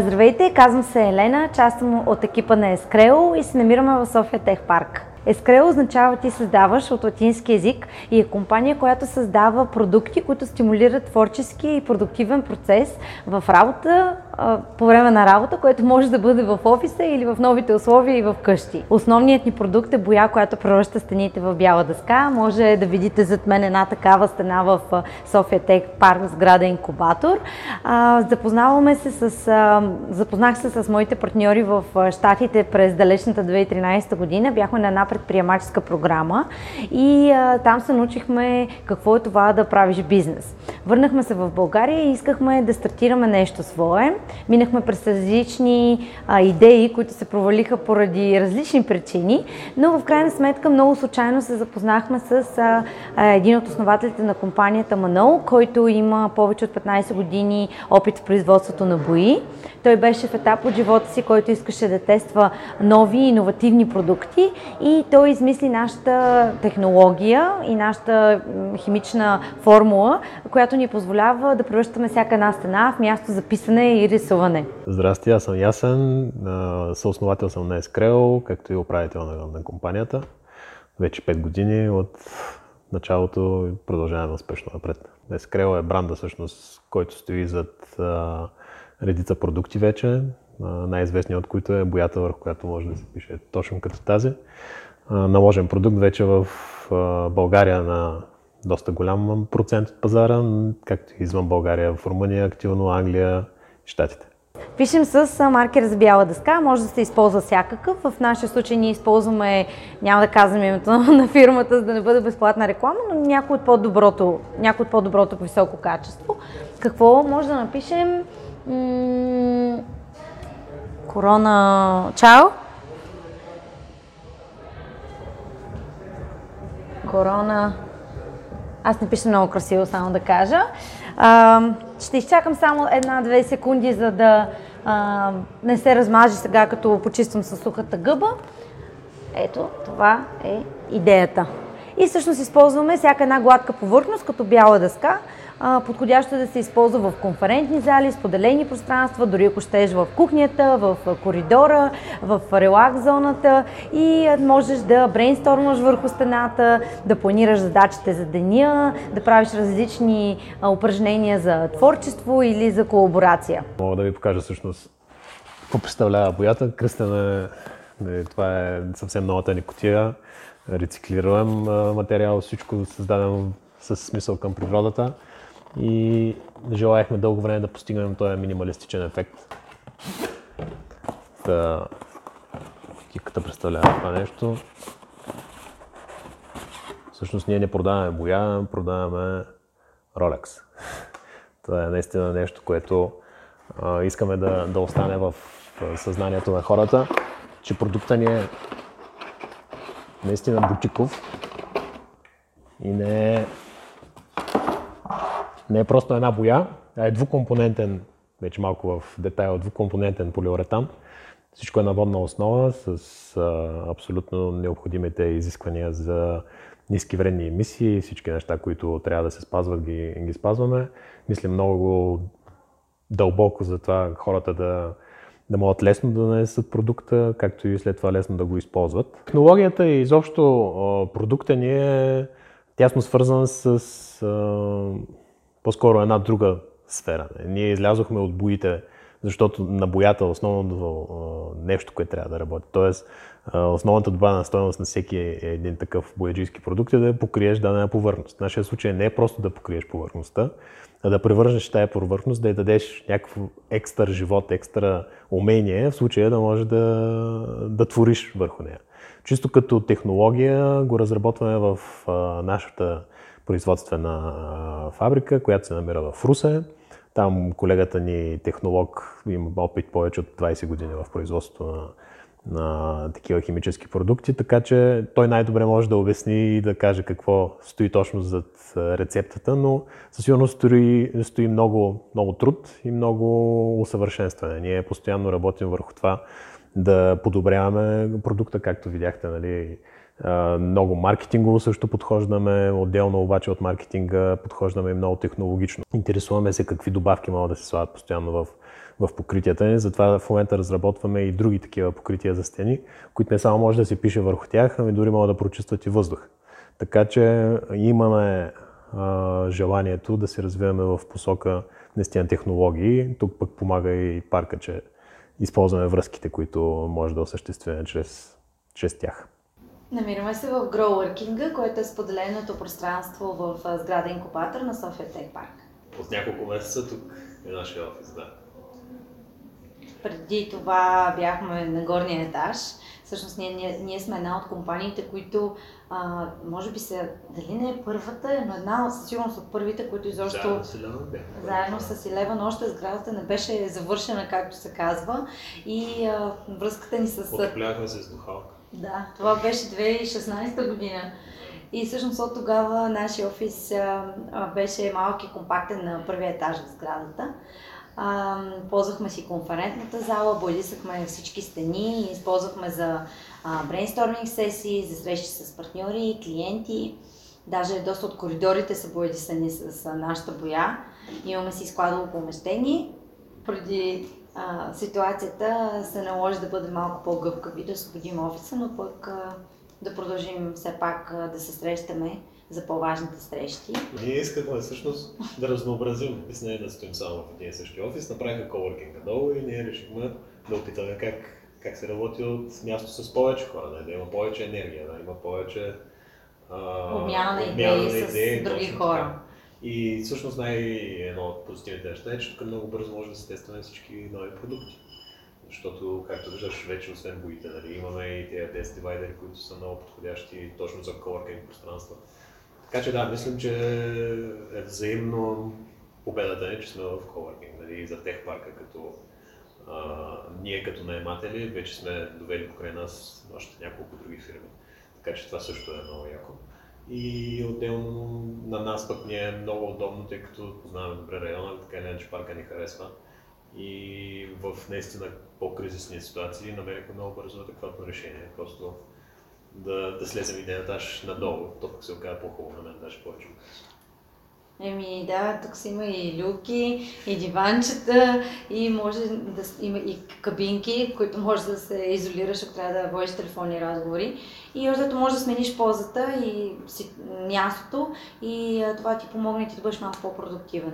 Здравейте, казвам се Елена, част съм от екипа на Ескрео и се намираме в София Тех Парк. Ескрео означава ти създаваш от латински язик и е компания, която създава продукти, които стимулират творчески и продуктивен процес в работа, по време на работа, което може да бъде в офиса или в новите условия и в къщи. Основният ни продукт е боя, която превръща стените в бяла дъска. Може да видите зад мен една такава стена в София Тек парк сграда инкубатор. Запознаваме се с, запознах се с моите партньори в Штатите през далечната 2013 година. Бяхме на една предприемаческа програма и там се научихме какво е това да правиш бизнес. Върнахме се в България и искахме да стартираме нещо свое. Минахме през различни а, идеи, които се провалиха поради различни причини, но в крайна сметка много случайно се запознахме с а, а, един от основателите на компанията Манол, който има повече от 15 години опит в производството на бои. Той беше в етап от живота си, който искаше да тества нови иновативни продукти и той измисли нашата технология и нашата химична формула, която ни позволява да превръщаме всяка една стена в място за писане и рисуване. Здрасти, аз съм Ясен, съосновател съм на Ескрел, както и управител на, на компанията. Вече 5 години от началото продължаваме успешно напред. Ескрел е бранда, всъщност, който стои зад а, редица продукти вече, най-известният от които е боята, върху която може да се пише точно като тази. наложен продукт вече в България на доста голям процент от пазара, както и извън България, в Румъния активно, Англия, Штатите. Пишем с маркер за бяла дъска, може да се използва всякакъв. В нашия случай ние използваме, няма да казвам името на фирмата, за да не бъде безплатна реклама, но някой от по-доброто, някой от по-доброто по високо качество. Какво може да напишем? Корона... Чао! Корона... Аз не пиша много красиво, само да кажа. Ще изчакам само една-две секунди, за да а, не се размажи сега, като почиствам със сухата гъба. Ето, това е идеята. И всъщност използваме всяка една гладка повърхност, като бяла дъска, подходящо е да се използва в конферентни зали, споделени пространства, дори ако щеш в кухнята, в коридора, в релакс зоната и можеш да брейнстормаш върху стената, да планираш задачите за деня, да правиш различни упражнения за творчество или за колаборация. Мога да ви покажа всъщност какво представлява боята. Кръстена е, това е съвсем новата ни котия, рециклируем материал, всичко създадено с смисъл към природата и желаяхме дълго време да постигнем този минималистичен ефект. Та, киката представлява това нещо. Всъщност ние не продаваме боя, продаваме Rolex. Това е наистина нещо, което а, искаме да, да остане в съзнанието на хората, че продукта ни е наистина бутиков и не е не е просто една боя, а е двукомпонентен, вече малко в детайл, двукомпонентен полиуретан. Всичко е на водна основа с а, абсолютно необходимите изисквания за ниски вредни емисии, всички неща, които трябва да се спазват, ги, ги спазваме. Мисля много дълбоко за това хората да, да могат лесно да нанесат продукта, както и след това лесно да го използват. Технологията и изобщо продукта ни е тясно свързан с по-скоро една друга сфера. Ние излязохме от боите, защото на боята е основното нещо, което трябва да работи. Тоест, основната добавена стоеност на всеки един такъв бояджийски продукт е да покриеш дадена повърхност. В нашия случай не е просто да покриеш повърхността, а да превърнеш тая повърхност, да й дадеш някакво екстра живот, екстра умение, в случая да можеш да, да твориш върху нея. Чисто като технология го разработваме в нашата производствена фабрика, която се намира в Русе. Там колегата ни, технолог, има опит повече от 20 години в производството на, на такива химически продукти, така че той най-добре може да обясни и да каже какво стои точно зад рецептата, но със сигурност стои, стои много, много труд и много усъвършенстване. Ние постоянно работим върху това да подобряваме продукта, както видяхте, нали, много маркетингово също подхождаме, отделно обаче от маркетинга подхождаме и много технологично. Интересуваме се какви добавки могат да се слагат постоянно в, в покритията ни, затова в момента разработваме и други такива покрития за стени, които не само може да се пише върху тях, ами дори могат да прочистват и въздух. Така че имаме а, желанието да се развиваме в посока наистина технологии. Тук пък помага и парка, че използваме връзките, които може да осъществим чрез, чрез тях. Намираме се в Growworking, което е споделеното пространство в сграда инкубатор на София Тек Парк. От няколко месеца тук е нашия офис, да. Преди това бяхме на горния етаж. Всъщност ние, ние, ние сме една от компаниите, които а, може би се, дали не е първата, но една със сигурност от първите, които изобщо... Заедно с Илеван Заедно с Илеван, още сградата не беше завършена, както се казва. И а, връзката ни с... Отопляхме се с духалка. Да, това беше 2016 година. И всъщност от тогава нашия офис а, беше малък и компактен на първия етаж в сградата. А, ползвахме си конферентната зала, боядисахме всички стени, използвахме за брейнсторминг сесии, за срещи с партньори, клиенти. Даже доста от коридорите са боядисани с, с нашата боя. Имаме си складово помещение. Преди а, ситуацията се наложи да бъде малко по-гъвкави, да освободим офиса, но пък а, да продължим все пак а, да се срещаме за по-важните срещи. Ние искахме всъщност да разнообразим, без не да стоим само в един същи офис. Направиха коворкинга долу и ние решихме да опитаме как, как се работи от място с повече хора, да, да има повече енергия, да има повече обмяна на идеи, с други хора. Така. И всъщност най-едно от позитивните неща е, че тук много бързо може да се тестваме всички нови продукти. Защото, както виждаш, вече освен боите, нали, имаме и тези тест дивайдери, които са много подходящи точно за coworking пространства. Така че да, мислим, че е взаимно победата ни, че сме в coworking, нали, за тех парка, като а, ние като наематели вече сме довели покрай нас още няколко други фирми. Така че това също е много яко. И отделно на нас пък ни е много удобно, тъй като познаваме добре района, така или иначе парка ни харесва. И в наистина по-кризисни ситуации намерихме много бързо адекватно решение. Просто да, да слезем един етаж надолу, то пък се оказа по-хубаво на мен, даже повече. Еми да, тук си има и люки, и диванчета, и може да има и кабинки, които може да се изолираш, ако трябва да водиш телефонни разговори. И още може да смениш позата и мястото и това ти помогне ти да бъдеш малко по-продуктивен.